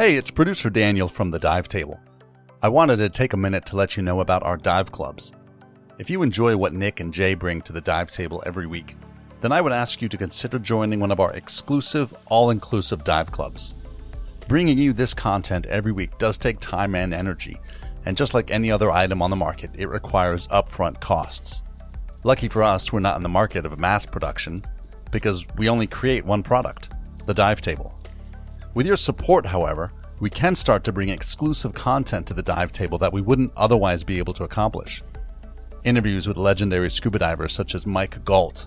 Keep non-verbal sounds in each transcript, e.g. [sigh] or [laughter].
Hey, it's producer Daniel from the Dive Table. I wanted to take a minute to let you know about our dive clubs. If you enjoy what Nick and Jay bring to the Dive Table every week, then I would ask you to consider joining one of our exclusive, all inclusive dive clubs. Bringing you this content every week does take time and energy, and just like any other item on the market, it requires upfront costs. Lucky for us, we're not in the market of mass production because we only create one product the dive table. With your support, however, we can start to bring exclusive content to the dive table that we wouldn't otherwise be able to accomplish. Interviews with legendary scuba divers such as Mike Galt,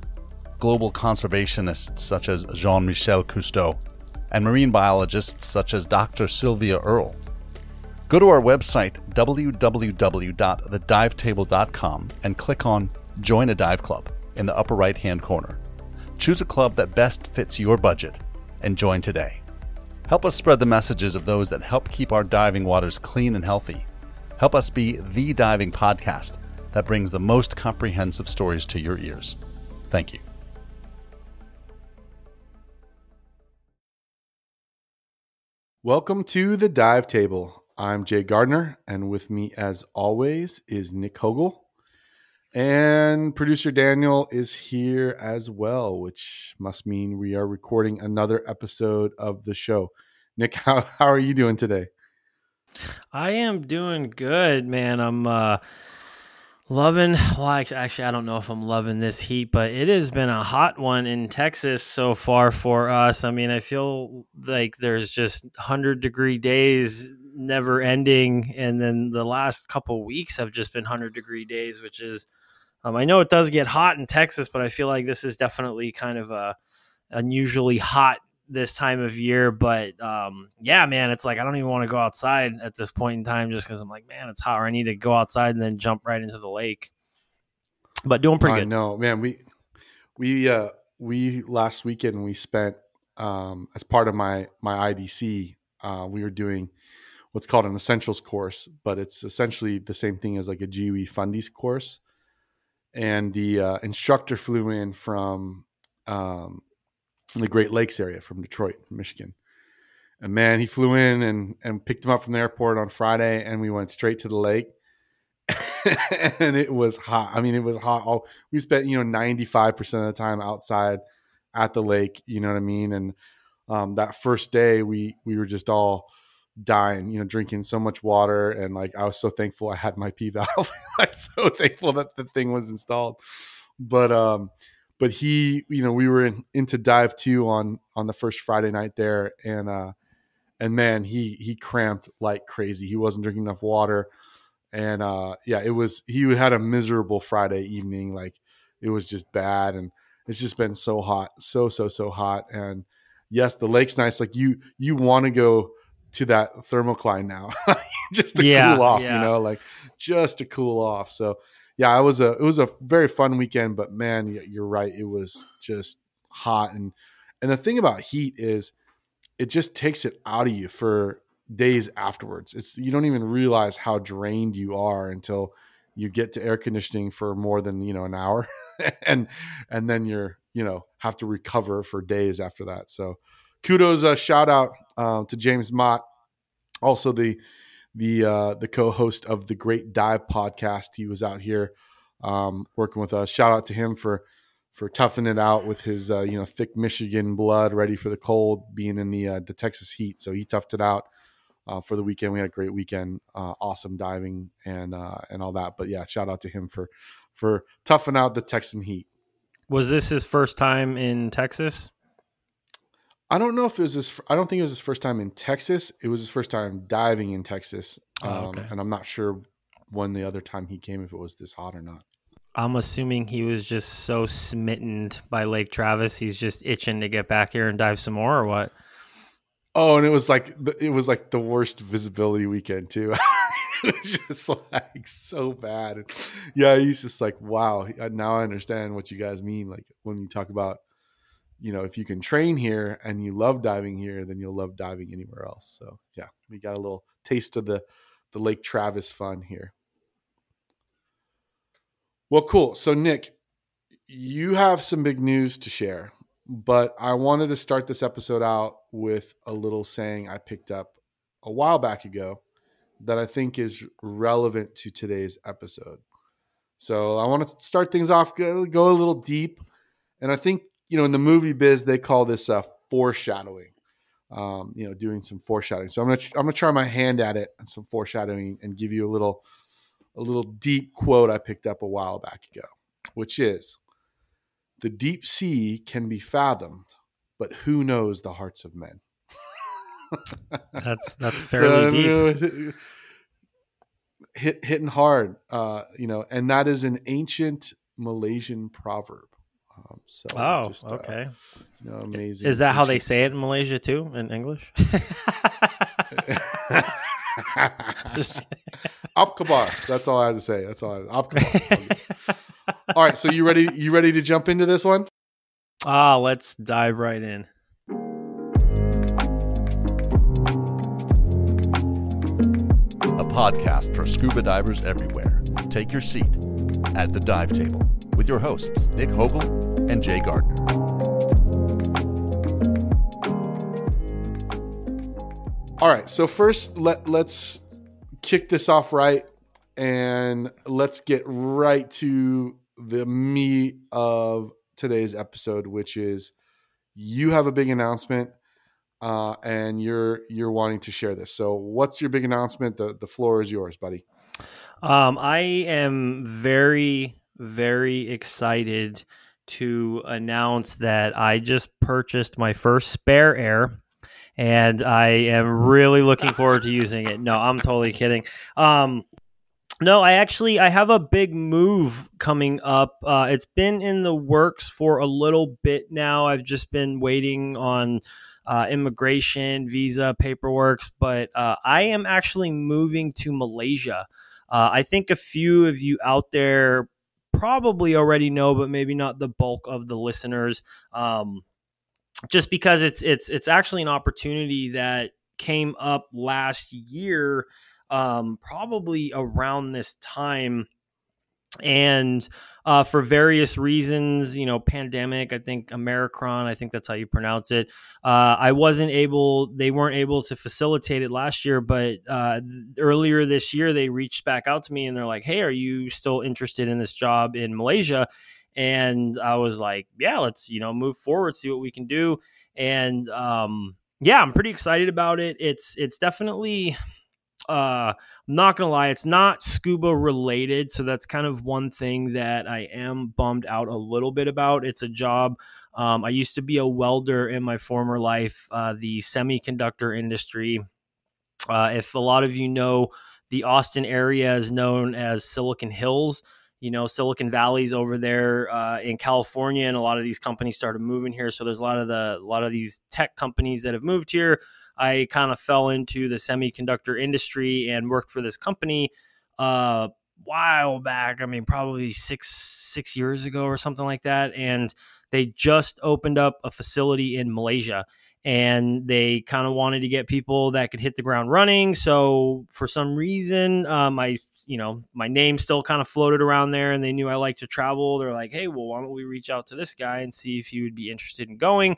global conservationists such as Jean Michel Cousteau, and marine biologists such as Dr. Sylvia Earle. Go to our website, www.thedivetable.com, and click on Join a Dive Club in the upper right hand corner. Choose a club that best fits your budget and join today. Help us spread the messages of those that help keep our diving waters clean and healthy. Help us be the diving podcast that brings the most comprehensive stories to your ears. Thank you. Welcome to the Dive Table. I'm Jay Gardner, and with me, as always, is Nick Hogel. And producer Daniel is here as well, which must mean we are recording another episode of the show. Nick, [laughs] how, how are you doing today? I am doing good, man. I'm uh loving well actually, actually I don't know if I'm loving this heat, but it has been a hot one in Texas so far for us. I mean, I feel like there's just 100 degree days never ending and then the last couple weeks have just been 100 degree days, which is um, I know it does get hot in Texas, but I feel like this is definitely kind of a unusually hot this time of year. But um, yeah, man, it's like I don't even want to go outside at this point in time just because I'm like, man, it's hot. Or I need to go outside and then jump right into the lake. But doing pretty I good. know, man. We we uh we last weekend we spent um as part of my my IDC, uh, we were doing what's called an essentials course, but it's essentially the same thing as like a GUE Fundies course and the uh, instructor flew in from um, the Great Lakes area, from Detroit, Michigan. And man, he flew in and and picked him up from the airport on Friday, and we went straight to the lake. [laughs] and it was hot. I mean, it was hot. All we spent, you know, ninety five percent of the time outside at the lake. You know what I mean? And um, that first day, we we were just all dying, you know, drinking so much water. And like, I was so thankful I had my P valve. I'm so thankful that the thing was installed. But, um, but he, you know, we were in, into dive two on, on the first Friday night there. And, uh, and man, he, he cramped like crazy. He wasn't drinking enough water. And, uh, yeah, it was, he had a miserable Friday evening. Like it was just bad. And it's just been so hot, so, so, so hot. And yes, the lake's nice. Like you, you want to go, to that thermocline now [laughs] just to yeah, cool off yeah. you know like just to cool off. So yeah it was a it was a very fun weekend but man you're right it was just hot. And and the thing about heat is it just takes it out of you for days afterwards. It's you don't even realize how drained you are until you get to air conditioning for more than you know an hour. [laughs] And and then you're you know have to recover for days after that. So kudos, uh, shout out uh, to James Mott, also the the uh, the co-host of the Great Dive podcast. He was out here um, working with us. Shout out to him for for toughing it out with his uh, you know thick Michigan blood, ready for the cold, being in the uh, the Texas heat. So he toughed it out uh, for the weekend. We had a great weekend, uh, awesome diving and uh, and all that. But yeah, shout out to him for for toughing out the Texan heat. Was this his first time in Texas? I don't know if it was his. I don't think it was his first time in Texas. It was his first time diving in Texas, oh, um, okay. and I'm not sure when the other time he came, if it was this hot or not. I'm assuming he was just so smitten by Lake Travis, he's just itching to get back here and dive some more, or what? Oh, and it was like it was like the worst visibility weekend too. [laughs] it was just like so bad. Yeah, he's just like, wow. Now I understand what you guys mean. Like when you talk about you know, if you can train here and you love diving here, then you'll love diving anywhere else. So yeah, we got a little taste of the the Lake Travis fun here. Well, cool. So Nick, you have some big news to share, but I wanted to start this episode out with a little saying I picked up a while back ago that I think is relevant to today's episode. So I want to start things off, go, go a little deep. And I think, you know, in the movie biz, they call this uh, foreshadowing. Um, you know, doing some foreshadowing. So I'm gonna I'm gonna try my hand at it and some foreshadowing and give you a little a little deep quote I picked up a while back ago, which is the deep sea can be fathomed, but who knows the hearts of men? [laughs] that's that's fairly so, deep. Hit, hitting hard, uh, you know, and that is an ancient Malaysian proverb. Um, so oh, just, uh, okay. Uh, you know, amazing. Is that ancient. how they say it in Malaysia too, in English? [laughs] Apkabar. That's all I have to say. That's all. I Apkabar. [laughs] all right. So you ready? You ready to jump into this one? Ah, let's dive right in. A podcast for scuba divers everywhere. Take your seat at the dive table with your hosts Nick Hogle and Jay Gardner. All right. So first, let let's kick this off right, and let's get right to the meat of today's episode, which is you have a big announcement. Uh, and you're you're wanting to share this. So, what's your big announcement? The the floor is yours, buddy. Um, I am very very excited to announce that I just purchased my first spare air and I am really looking forward to using it. No, I'm totally kidding. Um, no, I actually I have a big move coming up. Uh, it's been in the works for a little bit now. I've just been waiting on uh, immigration, visa, paperwork, but uh, I am actually moving to Malaysia. Uh, I think a few of you out there probably already know, but maybe not the bulk of the listeners. Um, just because it's it's it's actually an opportunity that came up last year, um, probably around this time, and uh, for various reasons, you know, pandemic, I think Americron, I think that's how you pronounce it. Uh, I wasn't able, they weren't able to facilitate it last year, but uh, earlier this year, they reached back out to me and they're like, hey, are you still interested in this job in Malaysia? And I was like, yeah, let's, you know, move forward, see what we can do. And um, yeah, I'm pretty excited about it. It's, it's definitely, uh I'm not gonna lie, it's not scuba related, so that's kind of one thing that I am bummed out a little bit about. It's a job. Um, I used to be a welder in my former life, uh, the semiconductor industry. Uh, if a lot of you know, the Austin area is known as Silicon Hills. You know, Silicon Valley's over there uh, in California, and a lot of these companies started moving here. So there's a lot of the a lot of these tech companies that have moved here. I kind of fell into the semiconductor industry and worked for this company uh while back. I mean, probably six six years ago or something like that. And they just opened up a facility in Malaysia and they kind of wanted to get people that could hit the ground running. So for some reason, um, I, you know, my name still kind of floated around there, and they knew I like to travel. They're like, "Hey, well, why don't we reach out to this guy and see if he would be interested in going?"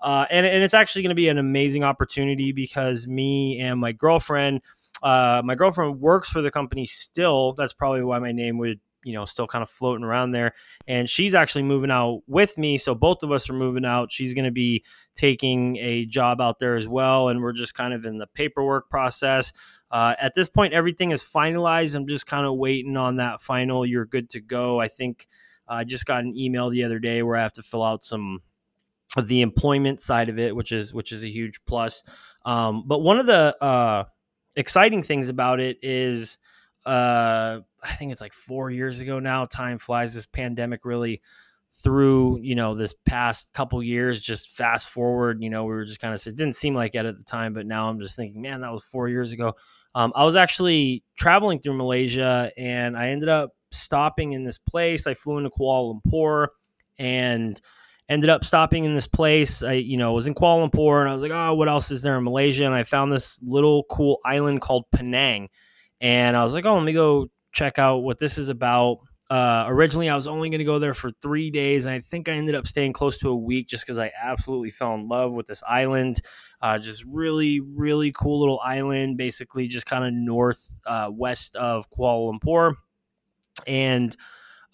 Uh, and, and it's actually going to be an amazing opportunity because me and my girlfriend, uh, my girlfriend works for the company still. That's probably why my name would, you know, still kind of floating around there. And she's actually moving out with me. So both of us are moving out. She's going to be taking a job out there as well. And we're just kind of in the paperwork process. Uh, at this point, everything is finalized. I'm just kind of waiting on that final, you're good to go. I think I just got an email the other day where I have to fill out some the employment side of it, which is which is a huge plus. Um, but one of the uh, exciting things about it is, uh, I think it's like four years ago now. Time flies. This pandemic really through you know this past couple years just fast forward you know we were just kind of it didn't seem like it at the time but now i'm just thinking man that was four years ago um, i was actually traveling through malaysia and i ended up stopping in this place i flew into kuala lumpur and ended up stopping in this place. I, you know, was in Kuala Lumpur and I was like, oh, what else is there in Malaysia? And I found this little cool island called Penang. And I was like, oh, let me go check out what this is about. Uh, originally, I was only going to go there for three days, and I think I ended up staying close to a week just because I absolutely fell in love with this island. Uh, just really, really cool little island, basically just kind of north uh, west of Kuala Lumpur, and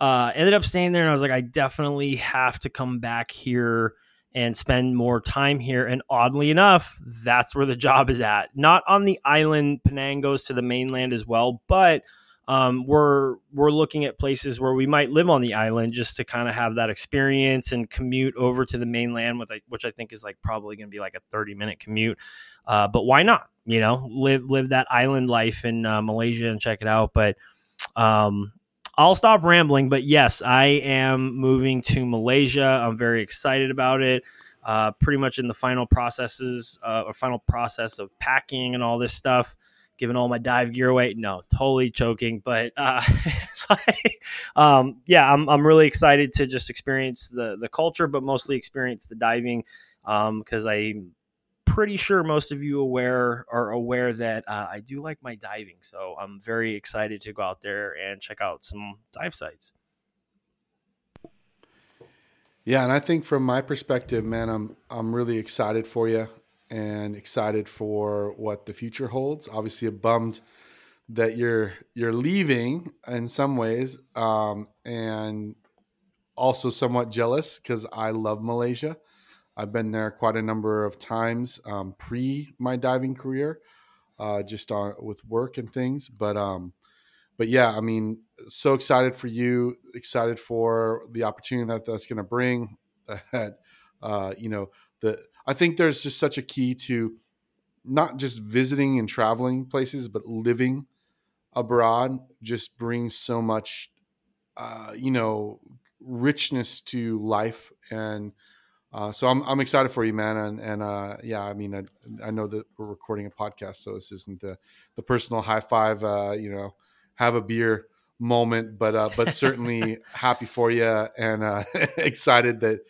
uh, ended up staying there. And I was like, I definitely have to come back here and spend more time here. And oddly enough, that's where the job is at. Not on the island. Penang goes to the mainland as well, but um, we're we're looking at places where we might live on the island just to kind of have that experience and commute over to the mainland, with which I think is like probably going to be like a thirty minute commute. Uh, but why not? You know, live live that island life in uh, Malaysia and check it out. But um, I'll stop rambling. But yes, I am moving to Malaysia. I'm very excited about it. Uh, pretty much in the final processes uh, or final process of packing and all this stuff giving all my dive gear away. No, totally choking. But uh, [laughs] um, yeah, I'm, I'm really excited to just experience the the culture, but mostly experience the diving because um, I'm pretty sure most of you aware are aware that uh, I do like my diving. So I'm very excited to go out there and check out some dive sites. Yeah, and I think from my perspective, man, I'm I'm really excited for you and excited for what the future holds. Obviously, a bummed that you're you're leaving in some ways, um, and also somewhat jealous because I love Malaysia. I've been there quite a number of times um, pre my diving career, uh, just on with work and things. But um, but yeah, I mean, so excited for you, excited for the opportunity that that's going to bring. That uh, you know, the I think there's just such a key to not just visiting and traveling places, but living abroad just brings so much, uh, you know, richness to life. And uh, so I'm, I'm excited for you, man. And, and uh, yeah, I mean, I, I, know that we're recording a podcast, so this isn't the, the personal high five, uh, you know, have a beer moment, but, uh, but certainly [laughs] happy for you and uh, [laughs] excited that,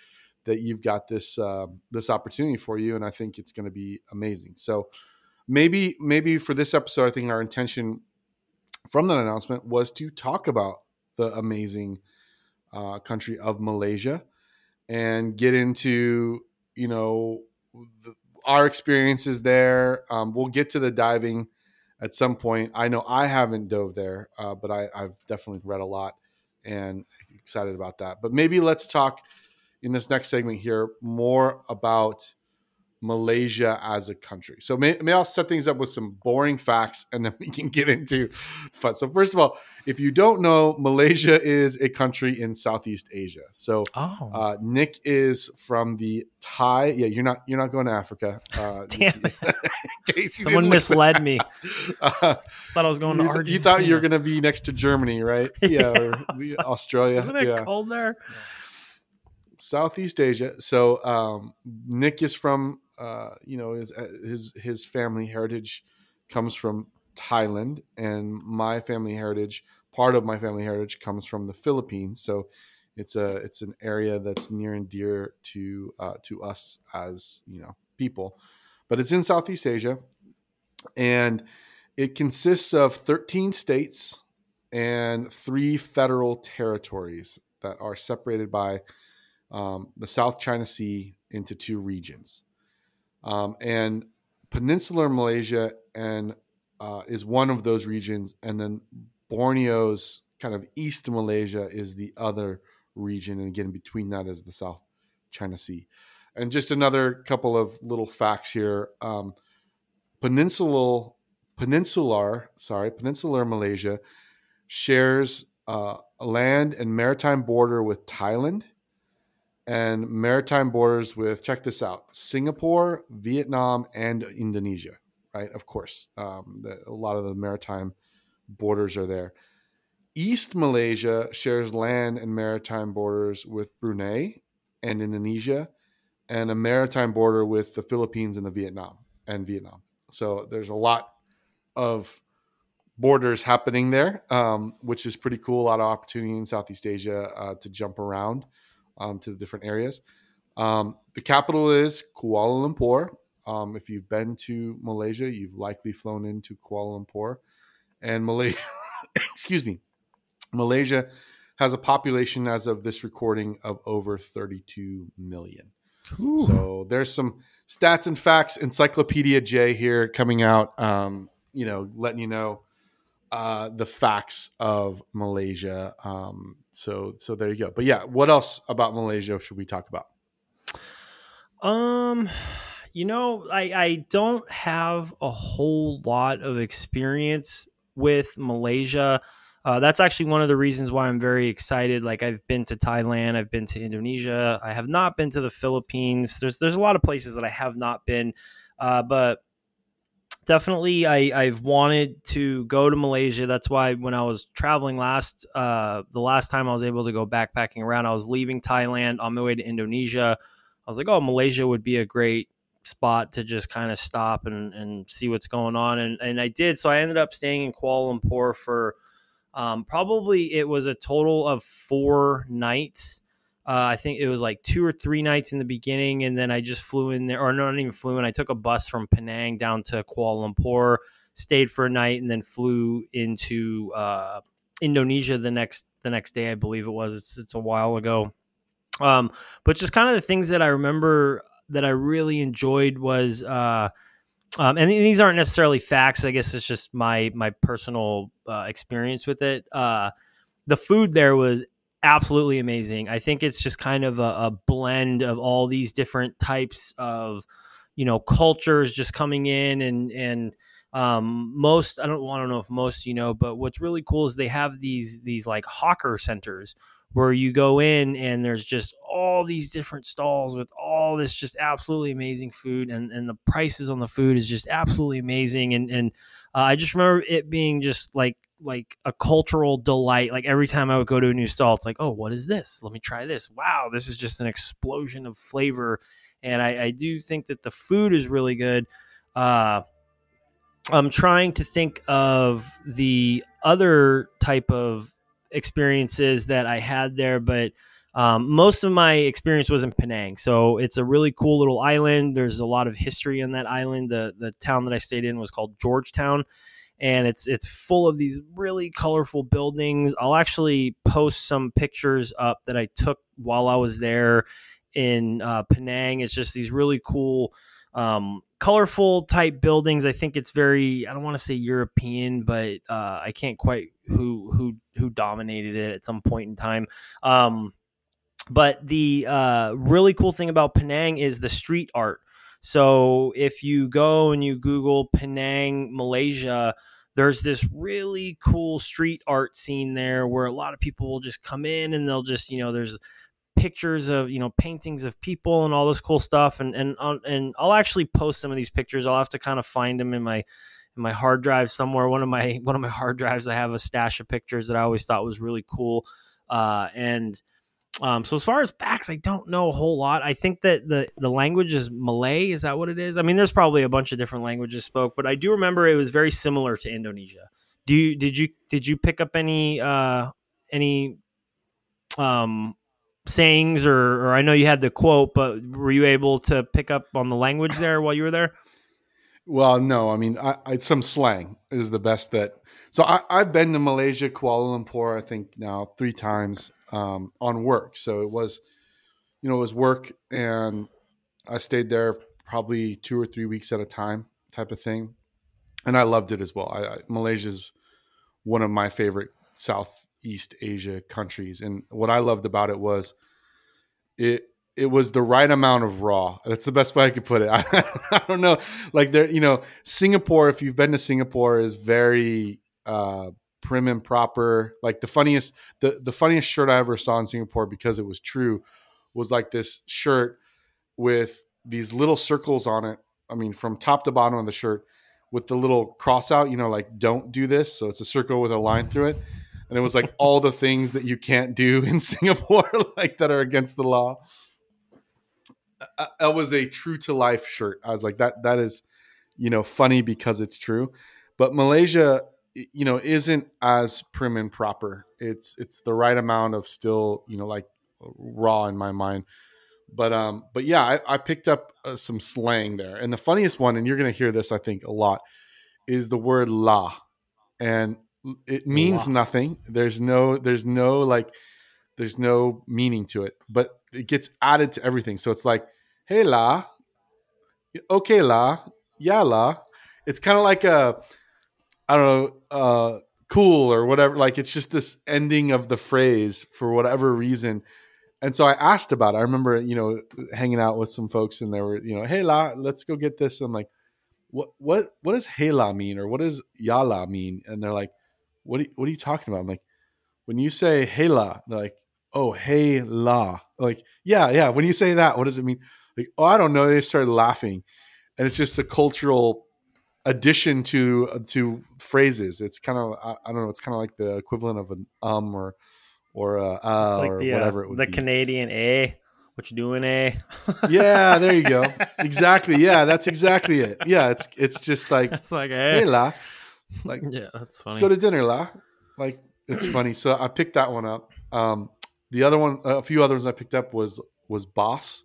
that you've got this uh, this opportunity for you, and I think it's going to be amazing. So maybe maybe for this episode, I think our intention from that announcement was to talk about the amazing uh, country of Malaysia and get into you know the, our experiences there. Um, we'll get to the diving at some point. I know I haven't dove there, uh, but I, I've definitely read a lot and excited about that. But maybe let's talk in this next segment here more about Malaysia as a country. So may, may I'll set things up with some boring facts and then we can get into fun. So first of all, if you don't know, Malaysia is a country in Southeast Asia. So oh. uh, Nick is from the Thai. Yeah, you're not you're not going to Africa. Uh, [laughs] Damn. [laughs] Someone misled me. [laughs] Uh, thought I was going to you, Argentina. You thought you were going to be next to Germany, right? Yeah, yeah Australia. Isn't it yeah. cold there? Southeast Asia. So um, Nick is from uh, you know his, uh, his his family heritage comes from Thailand, and my family heritage, part of my family heritage, comes from the Philippines. So it's a it's an area that's near and dear to uh, to us as you know people, but it's in Southeast Asia, and it consists of 13 states and three federal territories that are separated by um, the South China Sea into two regions. Um, and peninsular Malaysia and uh, is one of those regions, and then Borneo's kind of East Malaysia is the other region, and again between that is the South China Sea. And just another couple of little facts here: um, peninsular, peninsular, sorry, peninsular Malaysia shares uh, a land and maritime border with Thailand and maritime borders with check this out singapore vietnam and indonesia right? Of course um, the, a lot of the maritime borders are there. East malaysia shares land and maritime borders with brunei and indonesia and a maritime border with the philippines and the vietnam and vietnam. So there's a lot of borders happening there um, which is pretty cool. A lot of opportunity in southeast asia uh, to jump around um, to the different areas. Um, the capital is Kuala Lumpur. Um, if you've been to Malaysia, you've likely flown into Kuala Lumpur. And Malaysia, [coughs] excuse me, Malaysia has a population as of this recording of over 32 million. Ooh. So there's some stats and facts. Encyclopedia J here coming out. Um, you know, letting you know uh, the facts of Malaysia. Um, so so there you go. But yeah, what else about Malaysia should we talk about? Um, you know, I I don't have a whole lot of experience with Malaysia. Uh, that's actually one of the reasons why I'm very excited. Like I've been to Thailand, I've been to Indonesia, I have not been to the Philippines. There's there's a lot of places that I have not been, uh, but definitely I, I've wanted to go to Malaysia. That's why when I was traveling last, uh, the last time I was able to go backpacking around, I was leaving Thailand on my way to Indonesia. I was like, oh, Malaysia would be a great spot to just kind of stop and, and see what's going on. And, and I did. So I ended up staying in Kuala Lumpur for um, probably it was a total of four nights. Uh, I think it was like two or three nights in the beginning, and then I just flew in there, or no, not even flew in. I took a bus from Penang down to Kuala Lumpur, stayed for a night, and then flew into uh, Indonesia the next the next day. I believe it was. It's, it's a while ago. Um, but just kind of the things that I remember that I really enjoyed was uh, um, and these aren't necessarily facts. I guess it's just my my personal uh, experience with it. Uh, the food there was absolutely amazing. I think it's just kind of a, a, blend of all these different types of you know cultures just coming in and and um, most I don't I don't know if most you know, but what's really cool is they have these these like hawker centers where you go in and there's just all these different stalls with all this just absolutely amazing food and, and the prices on the food is just absolutely amazing and and uh, I just remember it being just like like a cultural delight like every time I would go to a new stall it's like oh what is this let me try this wow this is just an explosion of flavor and I, I do think that the food is really good uh, I'm trying to think of the other type of experiences that I had there, but um, most of my experience was in Penang. So it's a really cool little island. There's a lot of history in that island. The the town that I stayed in was called Georgetown, and it's it's full of these really colorful buildings. I'll actually post some pictures up that I took while I was there in uh, Penang. It's just these really cool um, colorful type buildings. I think it's very I don't want to say European, but uh, I can't quite who who who dominated it at some point in time. Um, but the uh, really cool thing about Penang is the street art. So if you go and you Google Penang, Malaysia, there's this really cool street art scene there where a lot of people will just come in and they'll just you know there's pictures of you know paintings of people and all this cool stuff and and uh, and I'll actually post some of these pictures. I'll have to kind of find them in my in my hard drive somewhere. One of my [laughs] one of my hard drives I have a stash of pictures that I always thought was really cool. Uh, and um, so as far as facts, I don't know a whole lot. I think that the the language is Malay. Is that what it is? I mean, there's probably a bunch of different languages spoke, but I do remember it was very similar to Indonesia. Do you did you did you pick up any uh any um sayings or, or I know you had the quote, but were you able to pick up on the language there while you were there? Well, no. I mean, I, I, some slang is the best that. So I, have been to Malaysia, Kuala Lumpur, I think now three times um, on work. So it was, you know, it was work, and I stayed there probably two or three weeks at a time, type of thing, and I loved it as well. I, I Malaysia's one of my favorite Southeast Asia countries. And what I loved about it was it it was the right amount of raw. That's the best way I could put it. I, [laughs] I don't know, like there, you know, Singapore. If you've been to Singapore, is very uh, prim and proper. Like the funniest, the the funniest shirt I ever saw in Singapore because it was true was like this shirt with these little circles on it. I mean, from top to bottom of the shirt with the little cross out. You know, like don't do this. So it's a circle with a line through it and it was like all the things that you can't do [laughs] in Singapore, [laughs] like that are against the law. Uh, uh, that was a true to life shirt. I was like, that that is, you know, funny because it's true. But Malaysia, you know, isn't as prim and proper. It's it's the right amount of still, you know, like raw in my mind. But um, but yeah, I, I picked up uh, some slang there, and the funniest one, and you're gonna hear this, I think, a lot, is the word "la," and it means nothing. There's no there's no like There's no meaning to it, but it gets added to everything. So it's like, hey la, okay la, yeah la. It's kind of like a, I don't know, uh, cool or whatever. Like it's just this ending of the phrase for whatever reason. And so I asked about it. I remember, you know, hanging out with some folks and they were, you know, hey la, let's go get this. I'm like, what what what does hey la mean or what does yala mean? And they're like, what are, what are you talking about? I'm like, when you say hey la, they're like, oh hey la, like yeah yeah. When you say that, what does it mean? Like oh I don't know. They started laughing, and it's just a cultural addition to to phrases. It's kind of I, I don't know. It's kind of like the equivalent of an um or or uh, uh It's like or the, uh, whatever it would the be. Canadian A. What you doing, A? yeah, there you go. [laughs] Exactly. Yeah, that's exactly it. Yeah, it's it's just like It's like hey A. la, like Yeah, that's funny. let's go to dinner la. Like it's [clears throat] funny. So I picked that one up. Um, the other one, a few others I picked up was was boss.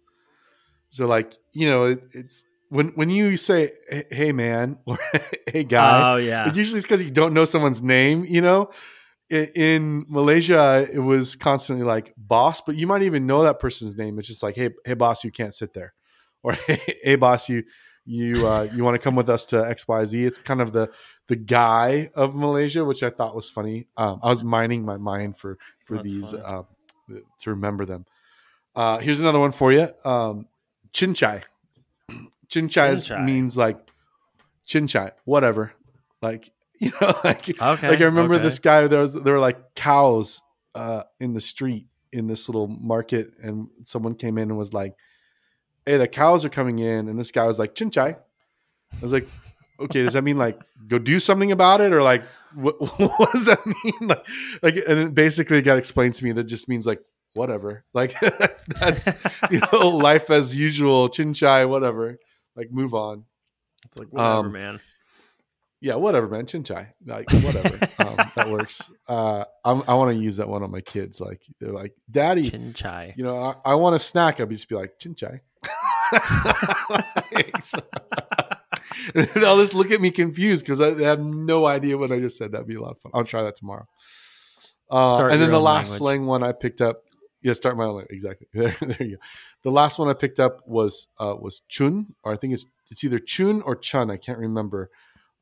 So like you know, it, it's when when you say "Hey- man [laughs] or hey guy, oh yeah. it usually it's because you don't know someone's name. You know, in, in Malaysia it was constantly like boss, but you might even know that person's name. It's just like hey hey boss, you can't sit there, [laughs] or hey, hey boss, you you uh, you want to come with us to X Y Z. It's kind of the the guy of Malaysia, which I thought was funny. Um, I was mining my mind for for That's these uh, to remember them. Uh, here's another one for you. Um, chinchai. [clears throat] Chinchai means like chinchai, whatever. Like [laughs] you know, like Okay. like I remember okay. this guy. There was there were like cows uh, in the street in this little market, and someone came in and was like, "Hey, the cows are coming in," and this guy was like, "Chinchai." I was like, "Okay, does that mean like go do something about it, or like what, [laughs] what does that mean?" [laughs] Like, like, and it basically got explained to me that just means like whatever, like that's you know life as usual, chinchai, whatever. Like move on It's like whatever, um, man. yeah, whatever, man. Chin chai, like whatever. [laughs] um, that works. Uh, I'm, I want to use that one on my kids. Like they're like, "Daddy, Chin chai. you know, I, I want a snack." I'll just be like, "Chinchai." [laughs] Like, so, [laughs] they'll just look at me confused because I they have no idea what I just said. That'd be a lot of fun. I'll try that tomorrow. Uh, and then the last language. slang one I picked up. Yeah, start my own language. Exactly. [laughs] There, there you go. The last one I picked up was uh, was chun, or I think it's it's either chun or chun. I can't remember.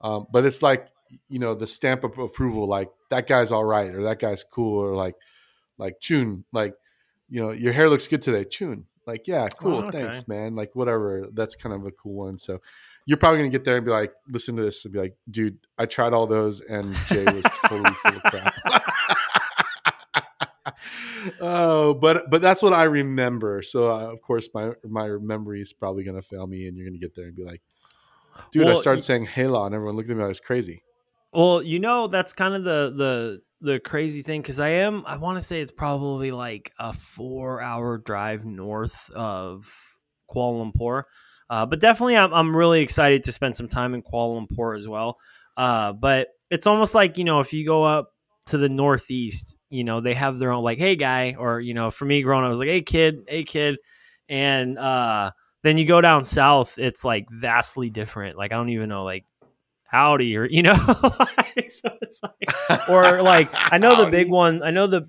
Um, but it's like you know the stamp of approval, like that guy's all right, or that guy's cool, or like like chun, like you know your hair looks good today, chun. Like yeah, cool, Oh, okay. thanks, man. Like whatever. That's kind of a cool one. So you're probably gonna get there and be like, listen to this, and be like, dude, I tried all those, and Jay was totally full of crap. [laughs] [laughs] oh, but but that's what I remember. So uh, of course my my memory is probably gonna fail me, and you're gonna get there and be like, dude, I started y- saying "Hela," and everyone looked at me like I was crazy. Well, you know that's kind of the the the crazy thing because I am I want to say it's probably like a four hour drive north of Kuala Lumpur, uh, but definitely I'm I'm really excited to spend some time in Kuala Lumpur as well. Uh, but it's almost like you know if you go up to the northeast, you know they have their own like hey guy or you know for me growing up I was like hey kid hey kid, and uh, then you go down south it's like vastly different. Like I don't even know like howdy or you know [laughs] like, so it's like or like i know the big one i know the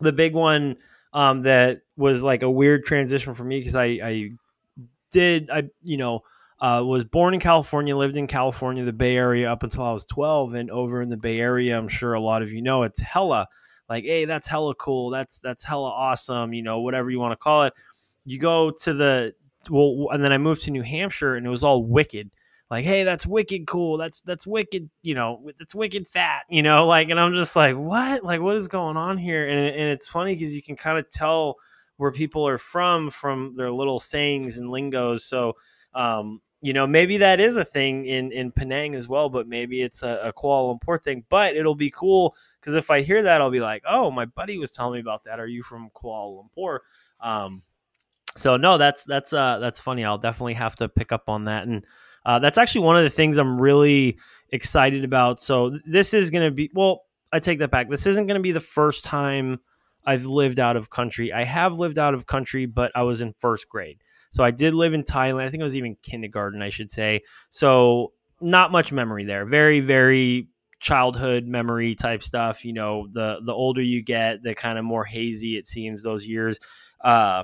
the big one um that was like a weird transition for me because i i did i you know uh was born in california lived in california the bay area up until i was 12 and over in the bay area i'm sure a lot of you know it's hella like hey that's hella cool that's that's hella awesome you know whatever you want to call it. You go to the well and then i moved to new hampshire and it was all wicked. Like hey that's wicked cool that's that's wicked you know that's wicked fat you know [laughs] like and i'm just like what? Like what is going on here? And, and it's funny because you can kind of tell where people are from from their little sayings and lingos. So um you know maybe that is a thing in in penang as well but maybe it's a, a kuala lumpur thing but it'll be cool because if i hear that i'll be like oh my buddy was telling me about that are you from kuala lumpur um so no that's that's uh that's funny i'll definitely have to pick up on that and uh, that's actually one of the things I'm really excited about. So th- this is going to be well, I take that back. This isn't going to be the first time I've lived out of country. I have lived out of country, but I was in first grade. So I did live in Thailand. I think it was even kindergarten, I should say. So not much memory there. Very, very childhood memory type stuff. You know, the the older you get, the kind of more hazy it seems those years. Uh,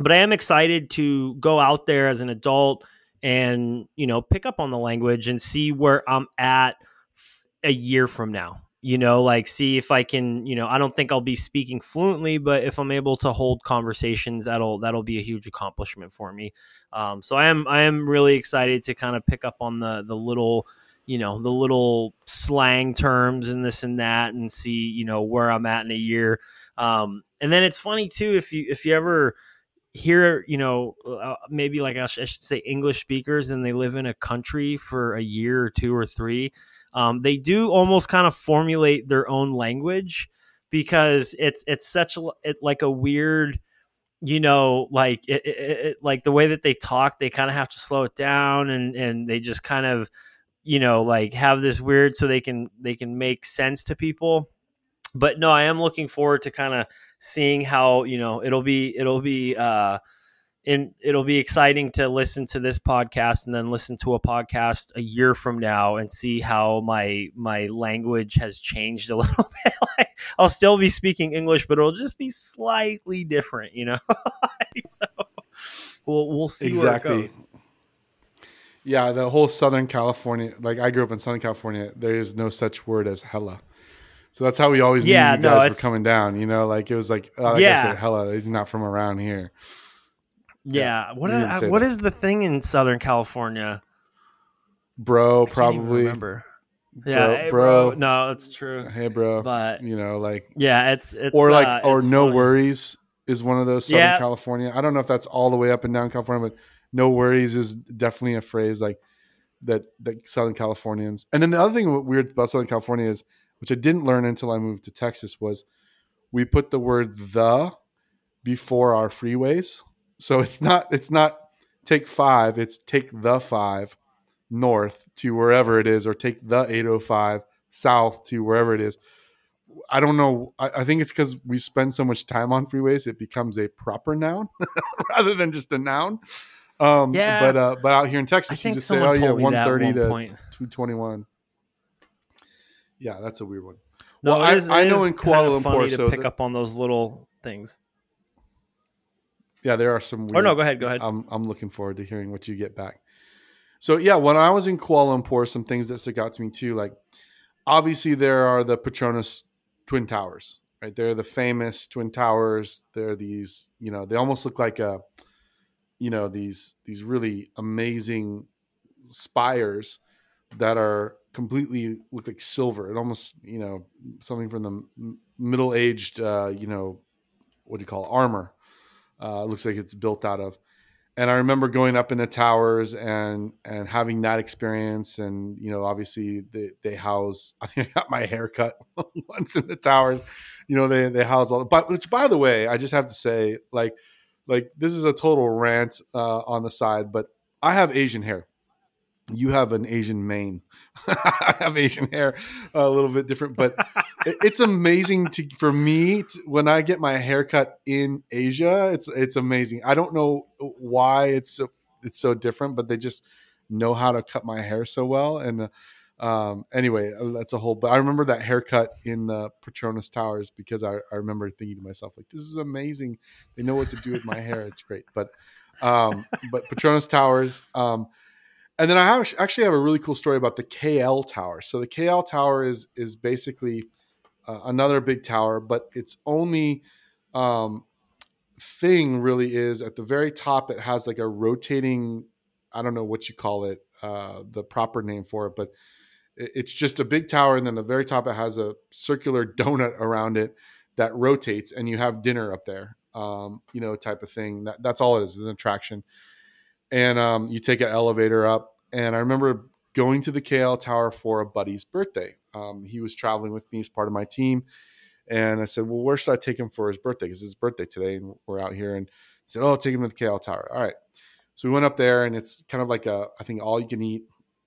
but I am excited to go out there as an adult and you know pick up on the language and see where I'm at a year from now you know like see if i can you know i don't think i'll be speaking fluently but if i'm able to hold conversations that'll that'll be a huge accomplishment for me. Um, so i am i am really excited to kind of pick up on the the little you know the little slang terms and this and that and see you know where i'm at in a year. Um, and then it's funny too if you if you ever hear you know uh, maybe like I should say english speakers and they live in a country for a year or two or three um, they do almost kind of formulate their own language because it's it's such it, like a weird you know like it, it, like the way that they talk they kind of have to slow it down and and they just kind of you know like have this weird so they can they can make sense to people. But no i am looking forward to kind of seeing how you know it'll be it'll be uh and it'll be exciting to listen to this podcast and then listen to a podcast a year from now and see how my my language has changed a [laughs] little bit. like, I'll still be speaking English, but it'll just be slightly different, you know. [laughs] so we'll we'll see exactly. Yeah, the whole Southern California, like I grew up in Southern California, there is no such word as hella. So that's how we always yeah, knew you guys no, were coming down. You know, like it was like, oh, yeah. I said, hella, he's not from around here. Yeah. What is, what is the thing in Southern California? Bro, probably. remember. Yeah, bro, hey, bro, No, it's true. Hey, bro. But you know, like yeah, it's it's or like uh, or no funny. worries is one of those Southern yeah. California. I don't know if that's all the way up and down California, but no worries is definitely a phrase like that that Southern Californians. And then the other thing weird about Southern California is, which I didn't learn until I moved to Texas, was we put the word the before our freeways. So it's not it's not take five, it's take the five north to wherever it is, or take the 805 south to wherever it is. I don't know. I, I think it's because we spend so much time on freeways, it becomes a proper noun [laughs] rather than just a noun. Um, yeah, but uh, but out here in Texas, you just say, "Oh yeah, one thirty to two twenty one. Yeah, that's a weird one. No, well, I, I know in Kuala Lumpur, to so pick up on those little things yeah, there are some. Weird, oh no, go ahead, go ahead. I'm I'm looking forward to hearing what you get back. So yeah, when I was in Kuala Lumpur, some things that stuck out to me too, like obviously there are the Petronas Twin Towers, right? They're the famous Twin Towers. They're these, you know, they almost look like a, you know, these these really amazing spires that are completely look like silver. It almost, you know, something from the middle aged, uh, you know, what do you call it? armor uh, looks like it's built out of. And I remember going up in the towers and and having that experience. And you know, obviously they, they house. [laughs] I think I got my hair cut [laughs] once in the towers. You know, they they house all. But which, by the way, I just have to say, like, like this is a total rant uh, on the side, but I have Asian hair you have an Asian mane. [laughs] I have Asian hair, a little bit different, but it's amazing to for me to, when I get my haircut in Asia. It's it's amazing. I don't know why it's so, it's so different, but they just know how to cut my hair so well. And um, anyway, uh, that's a whole. But I remember that haircut in the Petronas Towers because I, I remember thinking to myself like, this is amazing. They know what to do with my hair. It's great. But um, but Petronas Towers. Um, and then I have, actually have a really cool story about the KL Tower. So the KL Tower is is basically uh, another big tower, but its only um, thing really is at the very top. It has like a rotating. I don't know what you call it, uh, the proper name for it, but it's just a big tower, and then the very top it has a circular [laughs] donut around it that rotates, and you have dinner up there. Um, you know, type of thing. That, that's all it is, is an attraction and um, you take an elevator up. And I remember going to the KL Tower for a buddy's birthday. Um, he was traveling with me as part of my team. And I said, Well, where should I take him for his birthday? Because it's his birthday today and we're out here. And he said, Oh, I'll take him to the KL Tower. All right. So we went up there and it's kind of like a, I think, all you can eat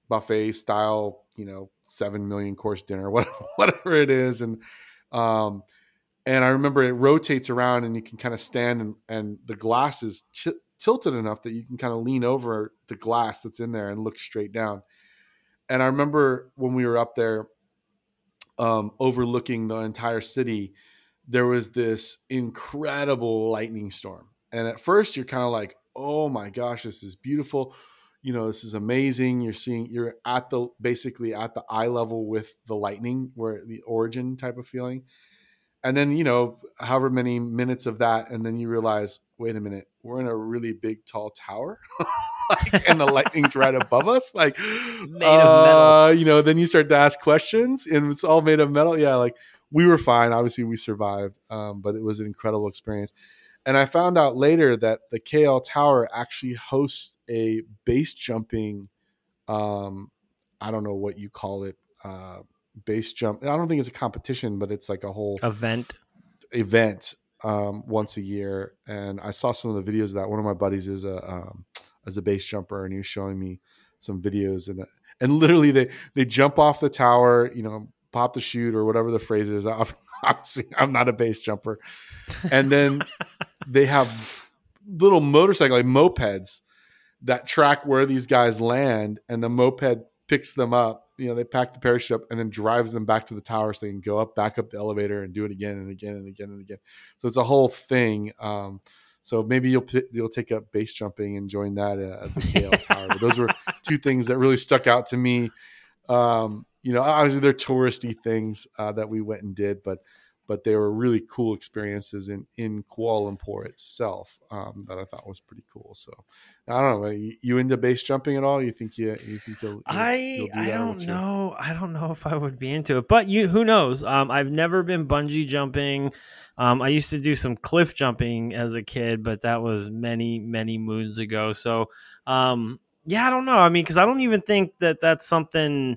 buffet style, you know, seven million course dinner, [laughs] whatever it is. And, um, and I remember it rotates around and you can kind of stand and, and the glass is tilted enough that you can kind of lean over the glass that's in there and look straight down. and I remember when we were up there, um, overlooking the entire city, there was this incredible lightning storm. And at first, you're kind of like, "Oh my gosh, this is beautiful." You know, this is amazing. You're seeing, you're at the basically at the eye level with the lightning, where the origin type of feeling and then you know however many minutes of that and then you realize wait a minute we're in a really big tall tower [laughs] like, and the lightning's right above us like made of metal. uh, you know then you start to ask questions and it's all made of metal yeah like we were fine obviously we survived um, but it was an incredible experience and i found out later that the kl tower actually hosts a base jumping um, i don't know what you call it uh, base jump. I don't think it's a competition, but it's like a whole event event um, once a year. And I saw some of the videos of that. One of my buddies is a um, as a base jumper, and he was showing me some videos and and literally they they jump off the tower, you know, pop the chute or whatever the phrase is. [laughs] Obviously, I'm not a base jumper, and then [laughs] they have little motorcycle like mopeds that track where these guys land, and the moped picks them up you know they pack the parachute up and then drives them back to the tower so they can go up back up the elevator and do it again and again and again and again so it's a whole thing um, so maybe you'll you'll take up base jumping and join that at the [laughs] KL Tower. But those were two things that really stuck out to me. Um, you know, obviously they're touristy things uh, that we went and did, but but they were really cool experiences in in Kuala Lumpur itself um, that I thought was pretty cool. So I don't know, you, you into base jumping at all? You think you you think you'll, you'll I you'll do I don't know. I don't know if I would be into it, but you who knows? Um, I've never been bungee jumping. Um, I used to do some cliff jumping as a kid, but that was many many moons ago. So um, yeah, I don't know. I mean, because I don't even think that that's something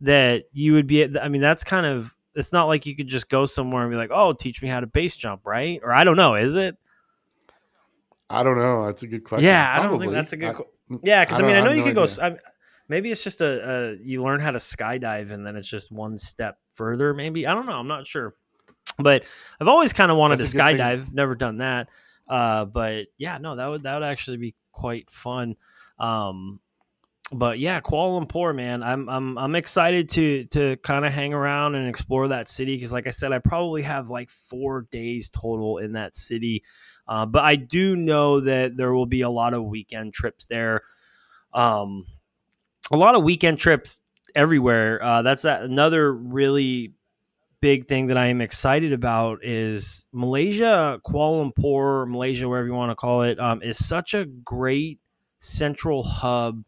that you would be. I mean, that's kind of. It's not like you could just go somewhere and be like, "Oh, teach me how to base jump," right? Or I don't know. Is it? I don't know. That's a good question. Yeah, I don't think that's a good. I- que- yeah, because I, don't- mean, I know you no could go. idea. s- I, maybe it's just a, a you learn how to skydive, and then it's just one step further. Maybe I don't know. I'm not sure, but I've always kind of wanted That's to good thing. skydive. Never done that. Uh, but yeah, no, that would that would actually be quite fun. Um, but yeah, Kuala Lumpur, man, I'm I'm I'm excited to to kind of hang around and explore that city because, like I said, I probably have like four days total in that city. Uh, but I do know that there will be a lot of weekend trips there. Um, a lot of weekend trips everywhere. Uh, that's that, another really big thing that I am excited about is Malaysia, Kuala Lumpur, Malaysia, wherever you want to call it, um, is such a great central hub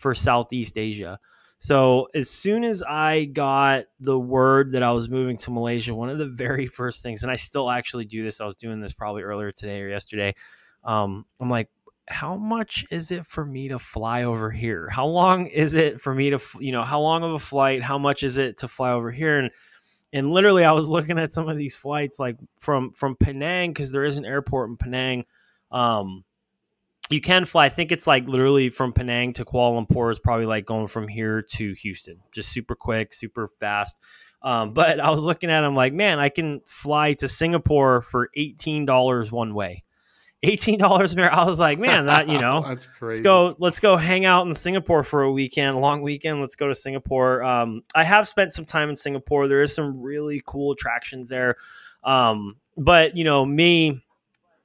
for Southeast Asia. So as soon as I got the word that I was moving to Malaysia, one of the very first things, and I still actually do this, I was doing this probably earlier today or yesterday. Um, I'm like, how much is it for me to fly over here? How long is it for me to, you know, how long of a flight? How much is it to fly over here? And and literally, I was looking at some of these flights, like from from Penang, because there is an airport in Penang. Um, you can fly. I think it's like literally from Penang to Kuala Lumpur is probably like going from here to Houston, just super quick, super fast. Um, [laughs] but I was looking at them like, man, I can fly to Singapore for eighteen dollars one way. Eighteen dollars. I was like, man, that you know, [laughs] that's crazy. Let's go. Let's go hang out in Singapore for a weekend, long weekend. Let's go to Singapore. Um, I have spent some time in Singapore. There is some really cool attractions there. Um, but you know, me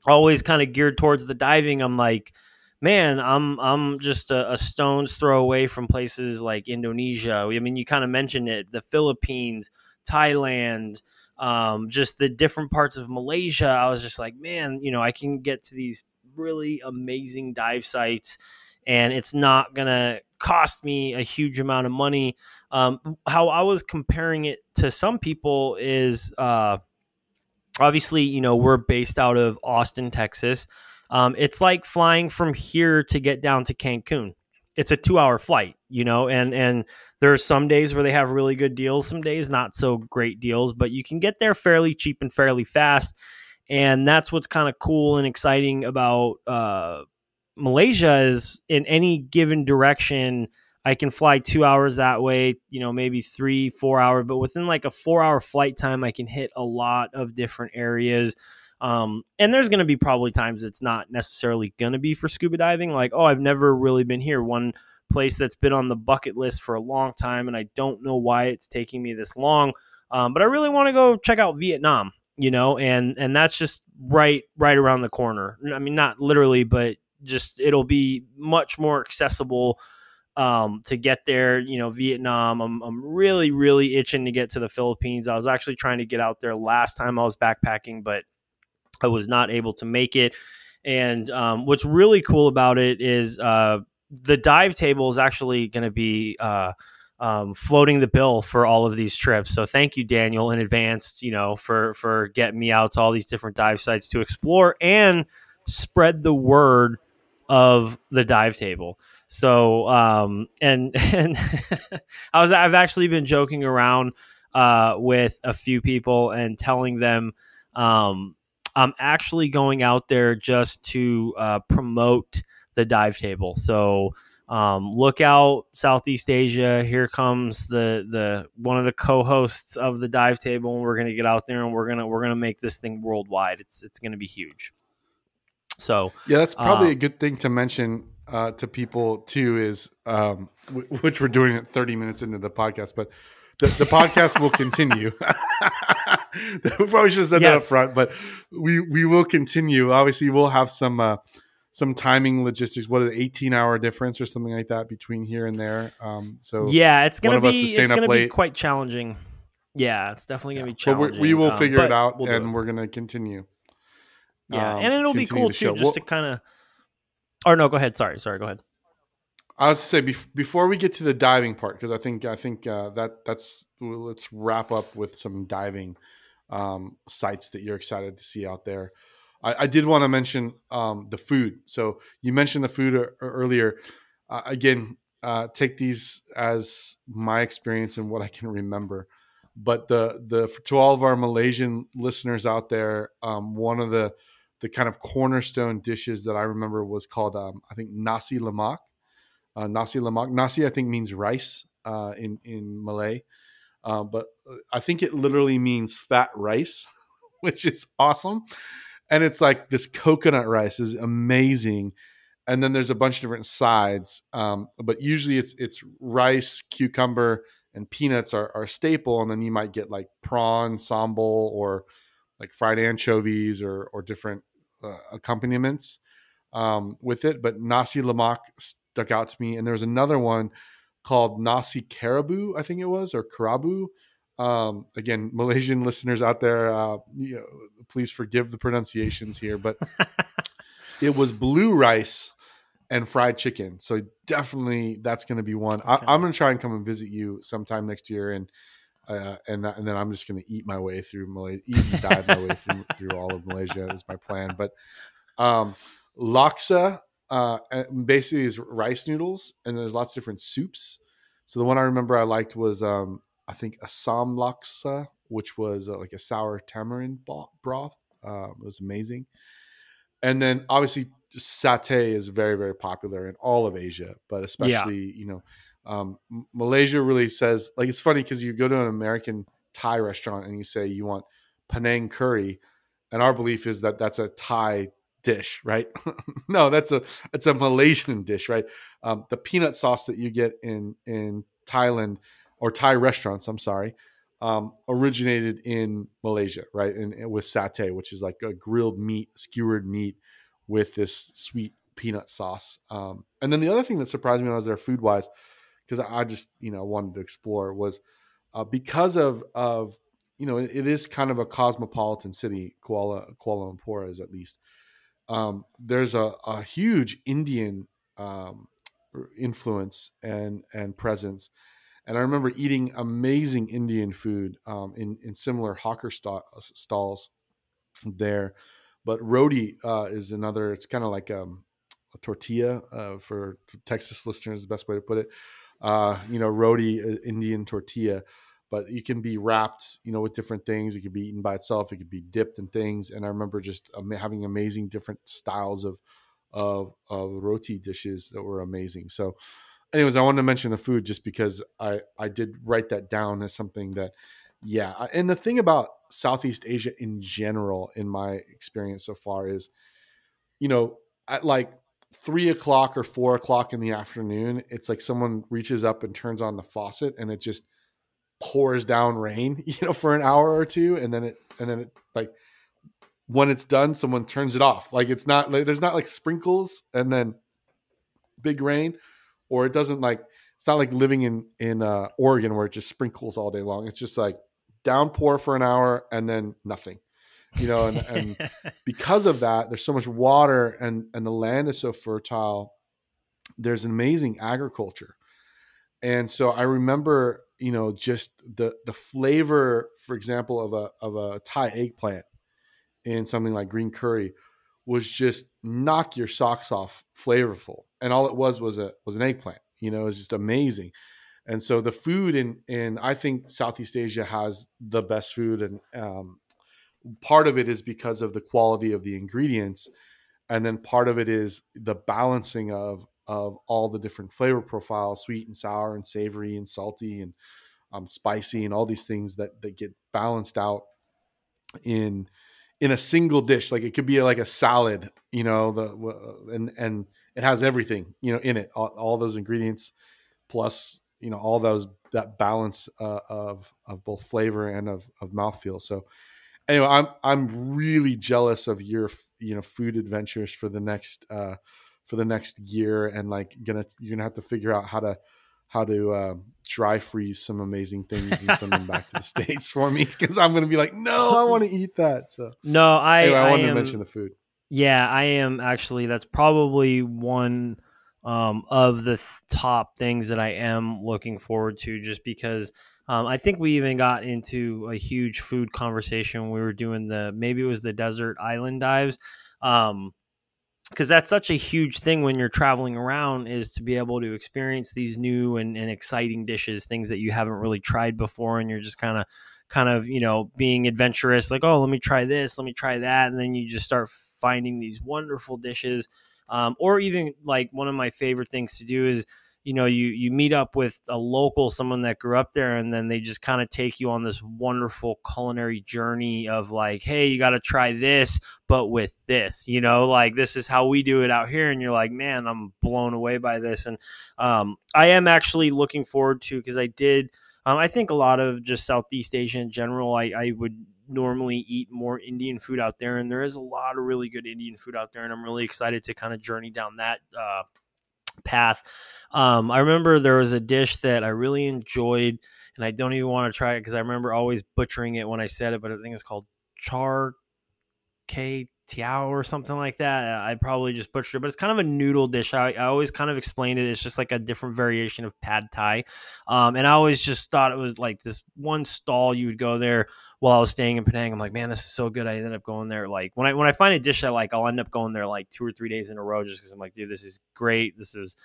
always kind of geared towards the diving. I'm like, man, I'm I'm just a, a stone's throw away from places like Indonesia. I mean, you kind of mentioned it, the Philippines, Thailand, um, just the different parts of Malaysia. I was just like, man, you know, I can get to these really amazing dive sites, and it's not gonna cost me a huge amount of money. Um, how I was comparing it to some people is uh, obviously, you know, we're based out of Austin, Texas. Um, it's like flying from here to get down to Cancun. It's a two-hour flight, you know, and and there's some days where they have really good deals, some days not so great deals, but you can get there fairly cheap and fairly fast, and that's what's kind of cool and exciting about uh, Malaysia is in any given direction. I can fly two hours that way, you know, maybe three, four hours, but within like a four hour flight time, I can hit a lot of different areas. Um, and there's going to be probably times it's not necessarily going to be for scuba diving. Like, oh, I've never really been here. One place that's been on the bucket list for a long time, and I don't know why it's taking me this long. Um, but I really want to go check out Vietnam, you know, and and that's just right right around the corner. I mean, not literally, but just it'll be much more accessible um, to get there. You know, Vietnam. I'm I'm really really itching to get to the Philippines. I was actually trying to get out there last time I was backpacking, but I was not able to make it. And um, what's really cool about it is uh, the dive table is actually going to be uh, um, floating the bill for all of these trips. So thank you, Daniel, in advance. You know, for for getting me out to all these different dive sites to explore and spread the word of the dive table. So um, and [laughs] and I was I've actually been joking around uh, with a few people and telling them um, I'm actually going out there just to uh, promote the dive table. So um, look out, Southeast Asia. Here comes the the one of the co-hosts of the dive table, and we're gonna get out there and we're gonna we're gonna make this thing worldwide. It's it's gonna be huge. So yeah, that's probably a good thing to mention uh, to people too. Is um, w- which we're doing it 30 minutes into the podcast, but the, the podcast will continue. [laughs] we probably should have said that up front, but we we will continue. Obviously, we'll have some uh, some timing logistics. What an 18 hour difference or something like that between here and there. Um, so yeah, it's gonna one of us be it's gonna be late. quite challenging. Yeah, it's definitely gonna be challenging. we we will um, figure it out, we'll and it. we're gonna continue. yeah, um, and it'll be cool too, just Well- to kind of. Or no, go ahead. Sorry, sorry. Go ahead. I was to say bef- before we get to the diving part because I think I think uh, that that's well, let's wrap up with some diving um, sites that you're excited to see out there. I, I did want to mention um, the food. So you mentioned the food ear- earlier. Uh, again, uh, take these as my experience and what I can remember. But the the to all of our Malaysian listeners out there, um, one of the the kind of cornerstone dishes that I remember was called um, I think nasi lemak uh, nasi lemak. Nasi, I think, means rice uh, in in Malay, uh, but I think it literally means fat rice, [laughs] which is awesome. And it's like this coconut rice is amazing, and then there's a bunch of different sides, um, but usually it's it's rice, cucumber, and peanuts are, are staple, and then you might get like prawn sambal or like fried anchovies or or different uh, accompaniments um, with it. But nasi lemak stuck out to me, and there was another one called nasi caribou, I think it was, or karabu. Um, again, [laughs] Malaysian listeners out there, uh, you know, please forgive the pronunciations here, but [laughs] it was blue rice and fried chicken. So definitely that's going to be one. I, Okay. I'm going to try and come and visit you sometime next year, and uh, and and then I'm just going to eat my way through Malaysia, eat and dive my way through [laughs] through all of Malaysia is my plan. But um, laksa uh, basically is rice noodles, and there's lots of different soups. So the one I remember I liked was um, I think Assam laksa, which was uh, like a sour tamarind broth. Uh, it was amazing. And then obviously satay is very very popular in all of Asia, but especially you know um, Malaysia really says like it's funny because you go to an American Thai restaurant and you say you want Penang curry, and our belief is that that's a Thai dish, right? [laughs] no, that's a it's a Malaysian dish, right? Um, the peanut sauce that you get in in Thailand or Thai restaurants, I'm sorry, um, originated in Malaysia, right? And, and with satay, which is like a grilled meat, skewered meat with this sweet peanut sauce. Um, and then the other thing that surprised me when I was there, food wise, because I just you know wanted to explore was uh, because of of you know it, is kind of a cosmopolitan city. Kuala Kuala Lumpur is at least. Um, there's a, a huge Indian um, influence and and presence, and I remember eating amazing Indian food um, in in similar hawker sta- stalls there. But roti uh, is another. It's kind of like um, a tortilla uh, for Texas listeners. The best way to put it. Uh, you know, roti uh, Indian tortilla, but it can be wrapped. You know, with different things. It could be eaten by itself. It could be dipped in things. And I remember just having amazing different styles of of of roti dishes that were amazing. So, anyways, I wanted to mention the food just because I I did write that down as something that yeah. And the thing about Southeast Asia in general, in my experience so far, is, you know, at like three o'clock or four o'clock in the afternoon, it's like someone reaches up and turns on the faucet and it just pours down rain, [laughs] you know, for an hour or two, and then it and then it like when it's done, someone turns it off. Like it's not like there's not like sprinkles and then big rain, or it doesn't like it's not like living in in uh, Oregon where it just sprinkles all day long. It's just like downpour for an hour and then nothing you know and, and [laughs] because of that there's so much water and and the land is so fertile there's an amazing agriculture. And so i remember you know just the the flavor for example of a of a thai eggplant in something like green curry was just knock your socks off flavorful. And all it was was a was an eggplant you know it was just amazing. And so the food in in i think southeast asia has the best food and um, part of it is because of the quality of the ingredients and then part of it is the balancing of of all the different flavor profiles sweet and sour and savory and salty and um, spicy and all these things that that get balanced out in in a single dish. Like it could be like a salad you know the and and it has everything you know in it. All, all those ingredients plus you know all those that balance uh, of of both flavor and of of mouthfeel. So anyway, I'm I'm really jealous of your you know food adventures for the next uh, for the next year, and like gonna you're gonna have to figure out how to how to uh, dry freeze some amazing things and send them back to the [laughs] states for me because I'm gonna be like, no, I want to eat that. So no, I anyway, I, I wanted am, to mention the food. Yeah, I am actually. That's probably one um, of the th- top things that I am looking forward to, just because um, I think we even got into a huge food conversation we were doing the maybe it was the desert island dives. Um, because that's such a huge thing when you're traveling around is to be able to experience these new and, and exciting dishes things that you haven't really tried before and you're just kind of kind of you know being adventurous like oh let me try this let me try that and then you just start finding these wonderful dishes um, or even like one of my favorite things to do is you know you you meet up with a local someone that grew up there and then they just kind of take you on this wonderful culinary journey of like hey you got to try this but with this you know? Like this is how we do it out here and you're like man i'm blown away by this and um, i am actually looking forward to because i did um, i think a lot of just southeast asia in general i, I would normally eat more Indian food out there, and there is a lot of really good Indian food out there, and I'm really excited to kind of journey down that uh, path. Um, I remember there was a dish that I really enjoyed, and I don't even want to try it because I remember always butchering it when I said it, but I think it's called char k tiao or something like that. I probably just butchered it, but it's kind of a noodle dish. I, I always kind of explained it. It's just like a different variation of pad thai. Um, and I always just thought it was like this one stall you would go there while I was staying in Penang. I'm like, man, this is so good. I ended up going there. Like when I when I find a dish I like, I'll end up going there like two or three days in a row just because I'm like, dude, this is great. This is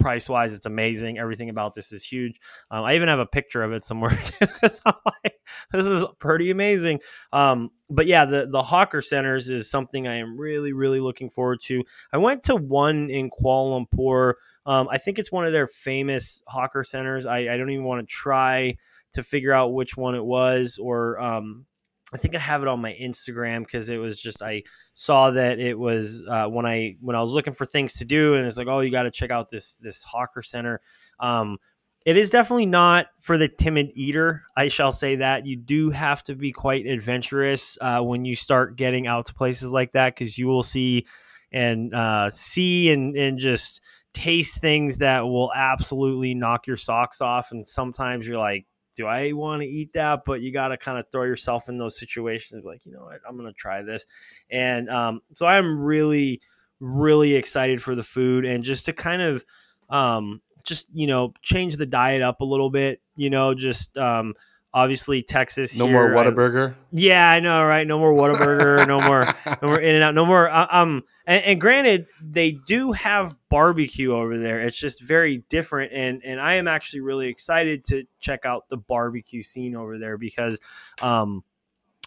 price wise, it's amazing. Everything about this is huge. Um, I even have a picture of it somewhere [laughs] I'm like, this is pretty amazing. Um, but yeah, the the Hawker Centers is something I am really really looking forward to. I went to one in Kuala Lumpur. Um, I think it's one of their famous Hawker Centers. I, I don't even want to try to figure out which one it was or um, I think I have it on my Instagram because it was just I saw that it was uh, when I when I was looking for things to do, and it's like, oh, you got to check out this this Hawker Center. Um, it is definitely not for the timid eater. I shall say that you do have to be quite adventurous uh, when you start getting out to places like that because you will see and uh, see and and just taste things that will absolutely knock your socks off. And sometimes you're like, do I want to eat that? But you got to kind of throw yourself in those situations like, you know what, I'm going to try this. And um, so I'm really, really excited for the food and just to kind of, um, just, you know, change the diet up a little bit, you know, just, um, obviously Texas. No here, more Whataburger. I, yeah, I know, right? No more Whataburger. no [laughs] more, no more In and Out. No more. Uh, um, and, and, granted, they do have barbecue over there. It's just very different, and and I am actually really excited to check out the barbecue scene over there because, um,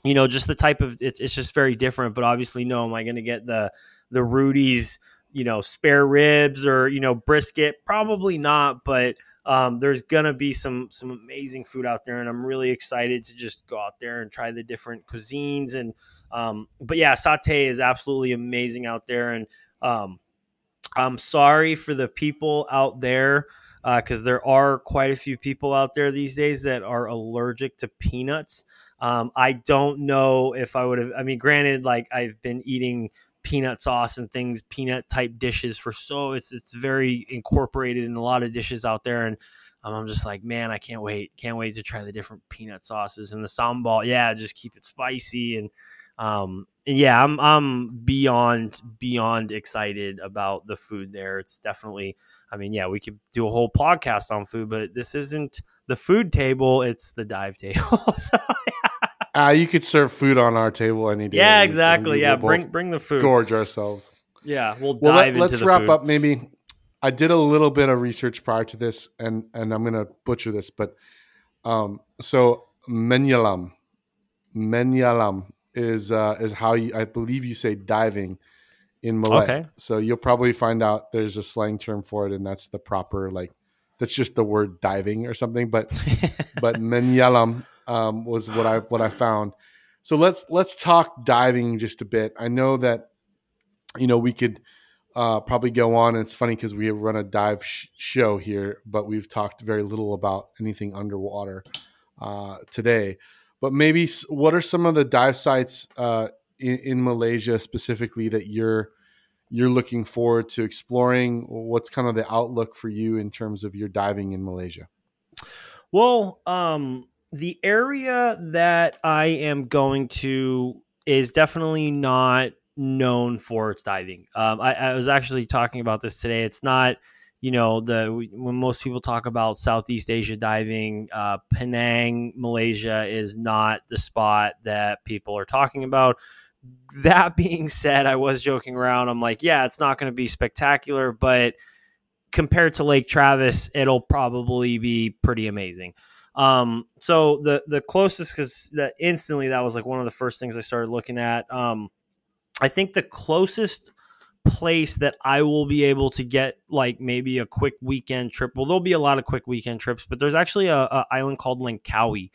you know, just the type of it's it's just very different. But obviously, no, am I going to get the the Rudy's, you know, spare ribs or you know brisket? Probably not, but um, there's gonna be some some amazing food out there, and I'm really excited to just go out there and try the different cuisines. And um, but yeah, satay is absolutely amazing out there, and um, I'm sorry for the people out there because uh, there are quite a few people out there these days that are allergic to peanuts. Um, I don't know if I would have. I mean, granted, like I've been eating peanut sauce and things, peanut type dishes for so it's it's very incorporated in a lot of dishes out there, and um, I'm just like, man, I can't wait, can't wait to try the different peanut sauces and the sambal. Yeah, just keep it spicy and um, yeah, I'm I'm beyond beyond excited about the food there. It's definitely I mean, yeah, we could do a whole podcast on food, but this isn't the food table, it's the dive table. [laughs] so, yeah. Uh, you could serve food on our table any day. Yeah, exactly. Yeah, bring bring the food. Gorge ourselves. Yeah, we'll dive well, let, us wrap food. up maybe I did a little bit of research prior to this and and I'm going to butcher this, but um so menyelam menyelam is uh is how you I believe you say diving in Malay. Okay. So you'll probably find out there's a slang term for it, and that's the proper like that's just the word diving or something. But [laughs] but menyelam um, was what I what I found. So let's let's talk diving just a bit. I know that you know we could uh, probably go on. And it's funny because we have run a dive sh- show here, but we've talked very little about anything underwater uh, today. But maybe what are some of the dive sites uh, in, in Malaysia specifically that you're you're looking forward to exploring? What's kind of the outlook for you in terms of your diving in Malaysia? Well, um, the area that I am going to is definitely not known for its diving. Um, I, I, was actually talking about this today. It's not, you know, the when most people talk about Southeast Asia diving, uh, Penang, Malaysia is not the spot that people are talking about that being said, I was joking around. I'm like, yeah, it's not going to be spectacular, but compared to Lake Travis, it'll probably be pretty amazing. Um, so the the closest because that instantly that was like one of the first things I started looking at. Um, I think the closest place that I will be able to get like maybe a quick weekend trip. Well, there'll be a lot of quick weekend trips, but there's actually a, a island called Langkawi,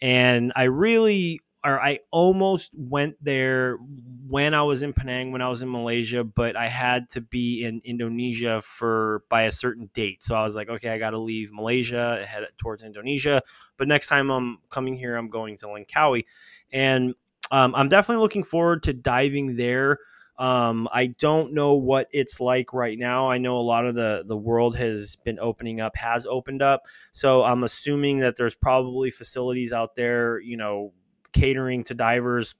and I really or I almost went there when I was in Penang, when I was in Malaysia, but I had to be in Indonesia for by a certain date. So I was like, okay, I got to leave Malaysia, head towards Indonesia. But next time I'm coming here, I'm going to Langkawi, and um, I'm definitely looking forward to diving there. Um, I don't know what it's like right now. I know a lot of the the world has been opening up, has opened up. So I'm assuming that there's probably facilities out there, you know, catering to divers.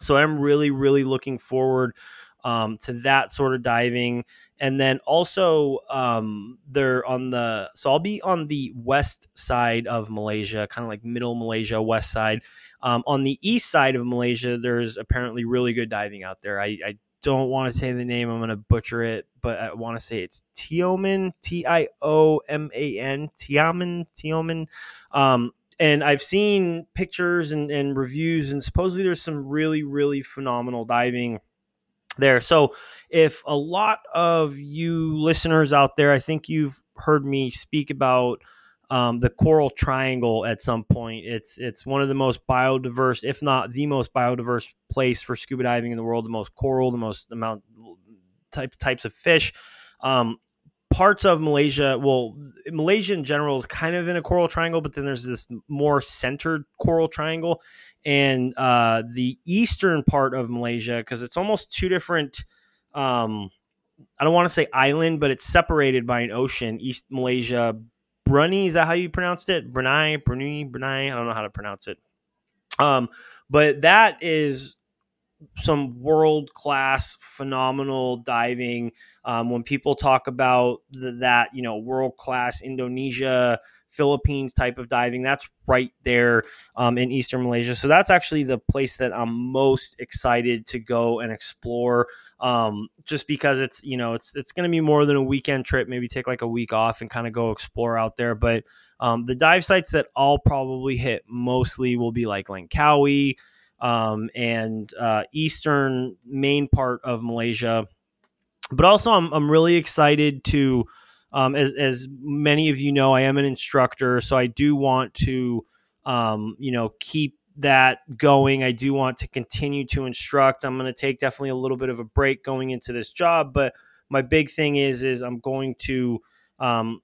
So I'm really, really looking forward um, to that sort of diving. And then also, um, they're on the so I'll be on the west side of Malaysia, kind of like middle Malaysia, west side. Um, on the east side of Malaysia, there's apparently really good diving out there. I, I don't want to say the name; I'm going to butcher it, but I want to say it's Tioman, T I O M A N, Tiaman, Tioman. Um, and I've seen pictures and, and reviews, and supposedly there's some really, really phenomenal diving there. So, if a lot of you listeners out there, I think you've heard me speak about um, the Coral Triangle at some point. It's it's one of the most biodiverse, if not the most biodiverse place for scuba diving in the world. The most coral, the most amount types types of fish. Um, parts of Malaysia, well, Malaysia in general is kind of in a coral triangle, but then there's this more centered coral triangle. And uh, the eastern part of Malaysia, because it's almost two different, um, I don't want to say island, but it's separated by an ocean. East Malaysia, Brunei, is that how you pronounced it? Brunei, Brunei, Brunei. I don't know how to pronounce it. Um, but that is some world class, phenomenal diving. Um, when people talk about the, that, you know, world class Indonesia, Philippines type of diving, that's right there um, in Eastern Malaysia. So that's actually the place that I'm most excited to go and explore. Um, just because it's you know it's it's going to be more than a weekend trip. Maybe take like a week off and kind of go explore out there. But um, the dive sites that I'll probably hit mostly will be like Langkawi um, and uh, eastern main part of Malaysia. But also, I'm, I'm really excited to, um, as, as many of you know, I am an instructor, so I do want to, um, you know, keep that going. I do want to continue to instruct. I'm going to take definitely a little bit of a break going into this job, but my big thing is is I'm going to um,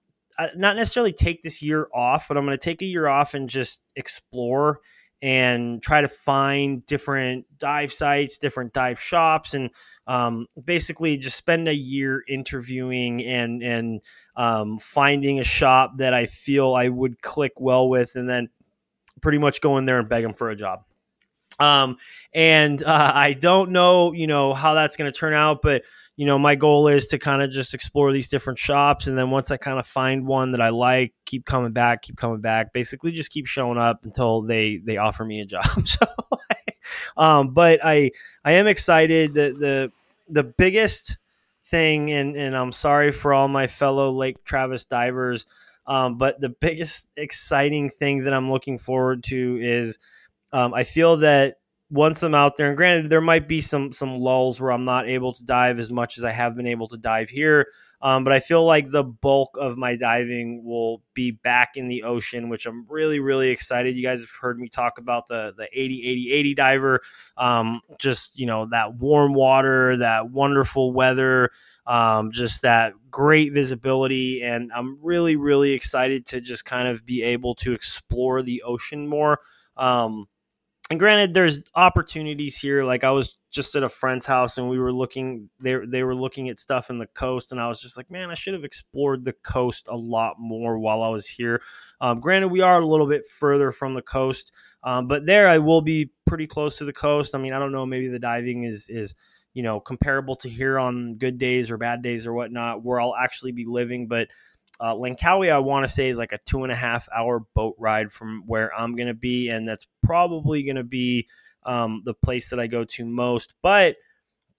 not necessarily take this year off, but I'm going to take a year off and just explore and try to find different dive sites, different dive shops, and um, basically just spend a year interviewing and and um, finding a shop that I feel I would click well with, and then pretty much go in there and beg them for a job. Um, and uh, I don't know, you know, how that's going to turn out, but you know, my goal is to kind of just explore these different shops. And then once I kind of find one that I like, keep coming back, keep coming back, basically just keep showing up until they, they offer me a [laughs] job. so, um, but I, I am excited that the, the biggest thing, and, and I'm sorry for all my fellow Lake Travis divers. Um, but the biggest exciting thing that I'm looking forward to is, um, I feel that once I'm out there, and granted, there might be some some lulls where I'm not able to dive as much as I have been able to dive here. Um, but I feel like the bulk of my diving will be back in the ocean, which I'm really, really excited. You guys have heard me talk about the the 80 80 80 diver. Um, just you know that warm water, that wonderful weather, um, just that great visibility, and I'm really, really excited to just kind of be able to explore the ocean more. Um, and granted there's opportunities here. Like i was just at a friend's house and we were looking they, they were looking at stuff in the coast and i was just like man i should have explored the coast a lot more while i was here. Um, granted we are a little bit further from the coast um, but there i will be pretty close to the coast. I mean i don't know maybe the diving is is you know comparable to here on good days or bad days or whatnot where i'll actually be living but uh, Langkawi, I want to say, is like a two and a half hour boat ride from where I'm going to be. And that's probably going to be um, the place that I go to most. But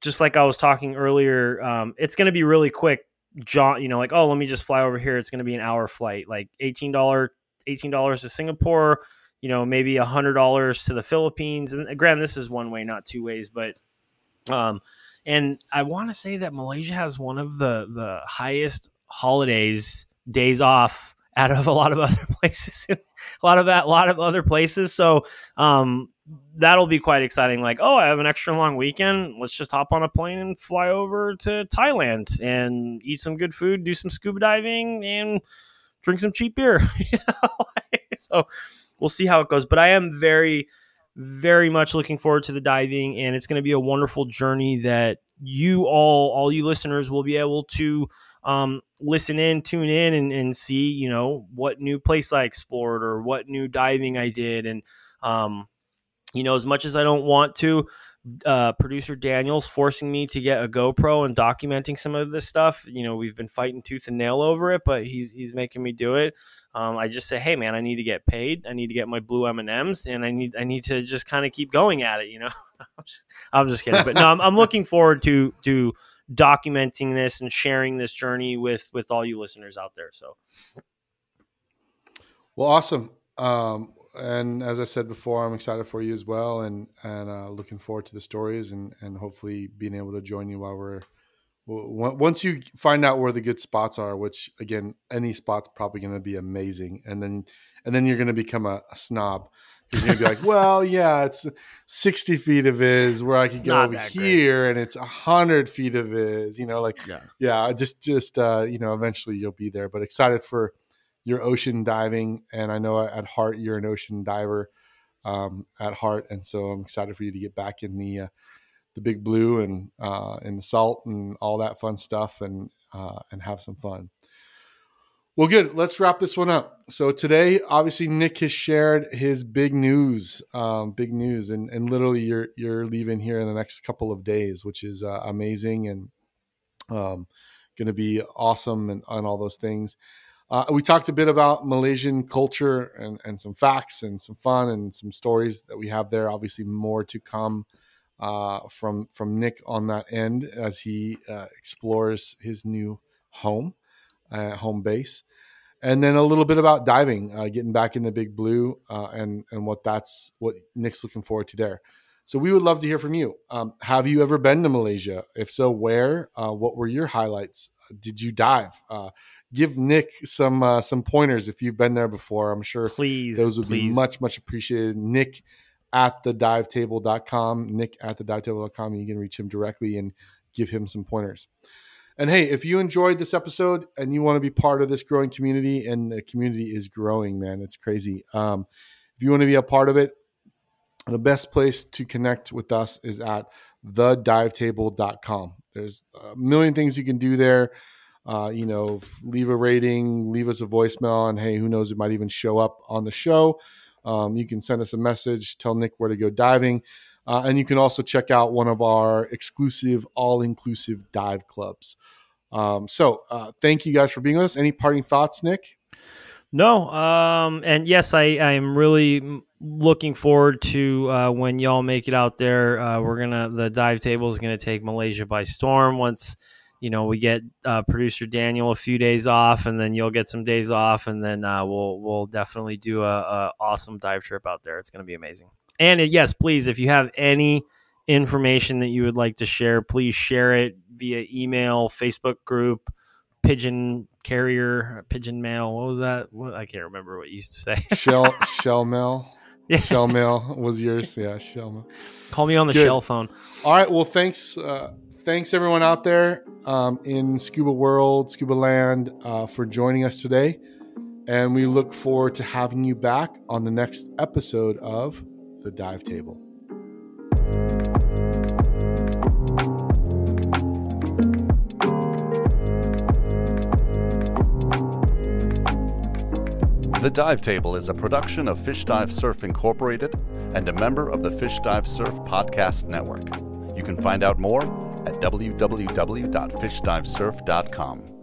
just like I was talking earlier, um, it's going to be really quick. John, you know, like, oh, let me just fly over here. It's going to be an hour flight, like $18, $18 to Singapore, you know, maybe a hundred dollars to the Philippines. And granted, this is one way, not two ways, but, um, and I want to say that Malaysia has one of the the highest holidays, days off out of a lot of [laughs] other places, a lot of that, a lot of other places. So um, that'll be quite exciting. Like, oh, I have an extra long weekend. Let's just hop on a plane and fly over to Thailand and eat some good food, do some scuba diving, and drink some cheap beer. [laughs] so we'll see how it goes. But I am very, very much looking forward to the diving, and it's going to be a wonderful journey that you all, all you listeners, will be able to um, listen in, tune in, and, and see, you know, what new place I explored or what new diving I did. And, um, you know, as much as I don't want to, uh, producer Daniel's forcing me to get a GoPro and documenting some of this stuff. You know, we've been fighting tooth and nail over it, but he's he's making me do it. Um, I just say, hey man, I need to get paid. I need to get my blue M and M's, and I need I need to just kind of keep going at it. You know, [laughs] I'm, just, I'm just kidding, but no, I'm, I'm looking forward to to documenting this and sharing this journey with with all you listeners out there. So, well, awesome. Um, and as I said before, I'm excited for you as well, and and uh, looking forward to the stories and and hopefully being able to join you while we're once you find out where the good spots are. Which again, any spot's probably going to be amazing, and then and then you're going to become a, a snob you're gonna be like, well, yeah, it's 60 feet of is where I could go over here, great. and it's hundred feet of is, you know, like, yeah, yeah, just, just, uh, you know, eventually you'll be there. But excited for your ocean diving, and I know at heart you're an ocean diver um, at heart, and so I'm excited for you to get back in the uh, the big blue and uh, in the salt and all that fun stuff, and uh, and have some fun. Well, good. Let's wrap this one up. So today, obviously, Nick has shared his big news, um, big news, and, and literally, you're you're leaving here in the next couple of days, which is uh, amazing and um, going to be awesome and, on all those things. Uh, we talked a bit about Malaysian culture and, and some facts and some fun and some stories that we have there. Obviously, more to come uh, from from Nick on that end as he uh, explores his new home uh, home base, and then a little bit about diving, uh, getting back in the big blue, uh, and and what that's what Nick's looking forward to there. So we would love to hear from you. Um, have you ever been to Malaysia? If so, where? Uh, what were your highlights? Did you dive? Uh, give Nick some uh, some pointers if you've been there before. I'm sure please those would please. be much much appreciated. Nick at the divetable.com. Nick at the divetable.com. You can reach him directly and give him some pointers. And hey, if you enjoyed this episode and you want to be part of this growing community, and the community is growing, man, it's crazy. Um, if you want to be a part of it, the best place to connect with us is at thedivetable.com. There's a million things you can do there. Uh, you know, leave a rating, leave us a voicemail, and hey, who knows, it might even show up on the show. Um, you can send us a message, tell Nick where to go diving. Uh, and you can also check out one of our exclusive, all inclusive dive clubs. Um, so uh, thank you guys for being with us. Any parting thoughts, Nick? No. Um, and yes, I, I am really looking forward to uh, when y'all make it out there. Uh, we're gonna the dive table is gonna take Malaysia by storm once you know we get uh, producer Daniel a few days off, and then you'll get some days off, and then uh, we'll we'll definitely do a, a, awesome dive trip out there. It's gonna be amazing. And yes, please, if you have any information that you would like to share, please share it via email, Facebook group, pigeon carrier, pigeon mail. What was that? What, I can't remember what you used to say. [laughs] shell shell mail. Yeah. Shell mail was yours. Yeah, shell mail. Call me on the Good. shell phone. All right. Well, thanks. Uh, thanks everyone out there um, in scuba world, scuba land, uh, for joining us today. And we look forward to having you back on the next episode of The Dive Table. The Dive Table is a production of Fish Dive Surf Incorporated and a member of the Fish Dive Surf Podcast Network. You can find out more at www.fishdivesurf.com.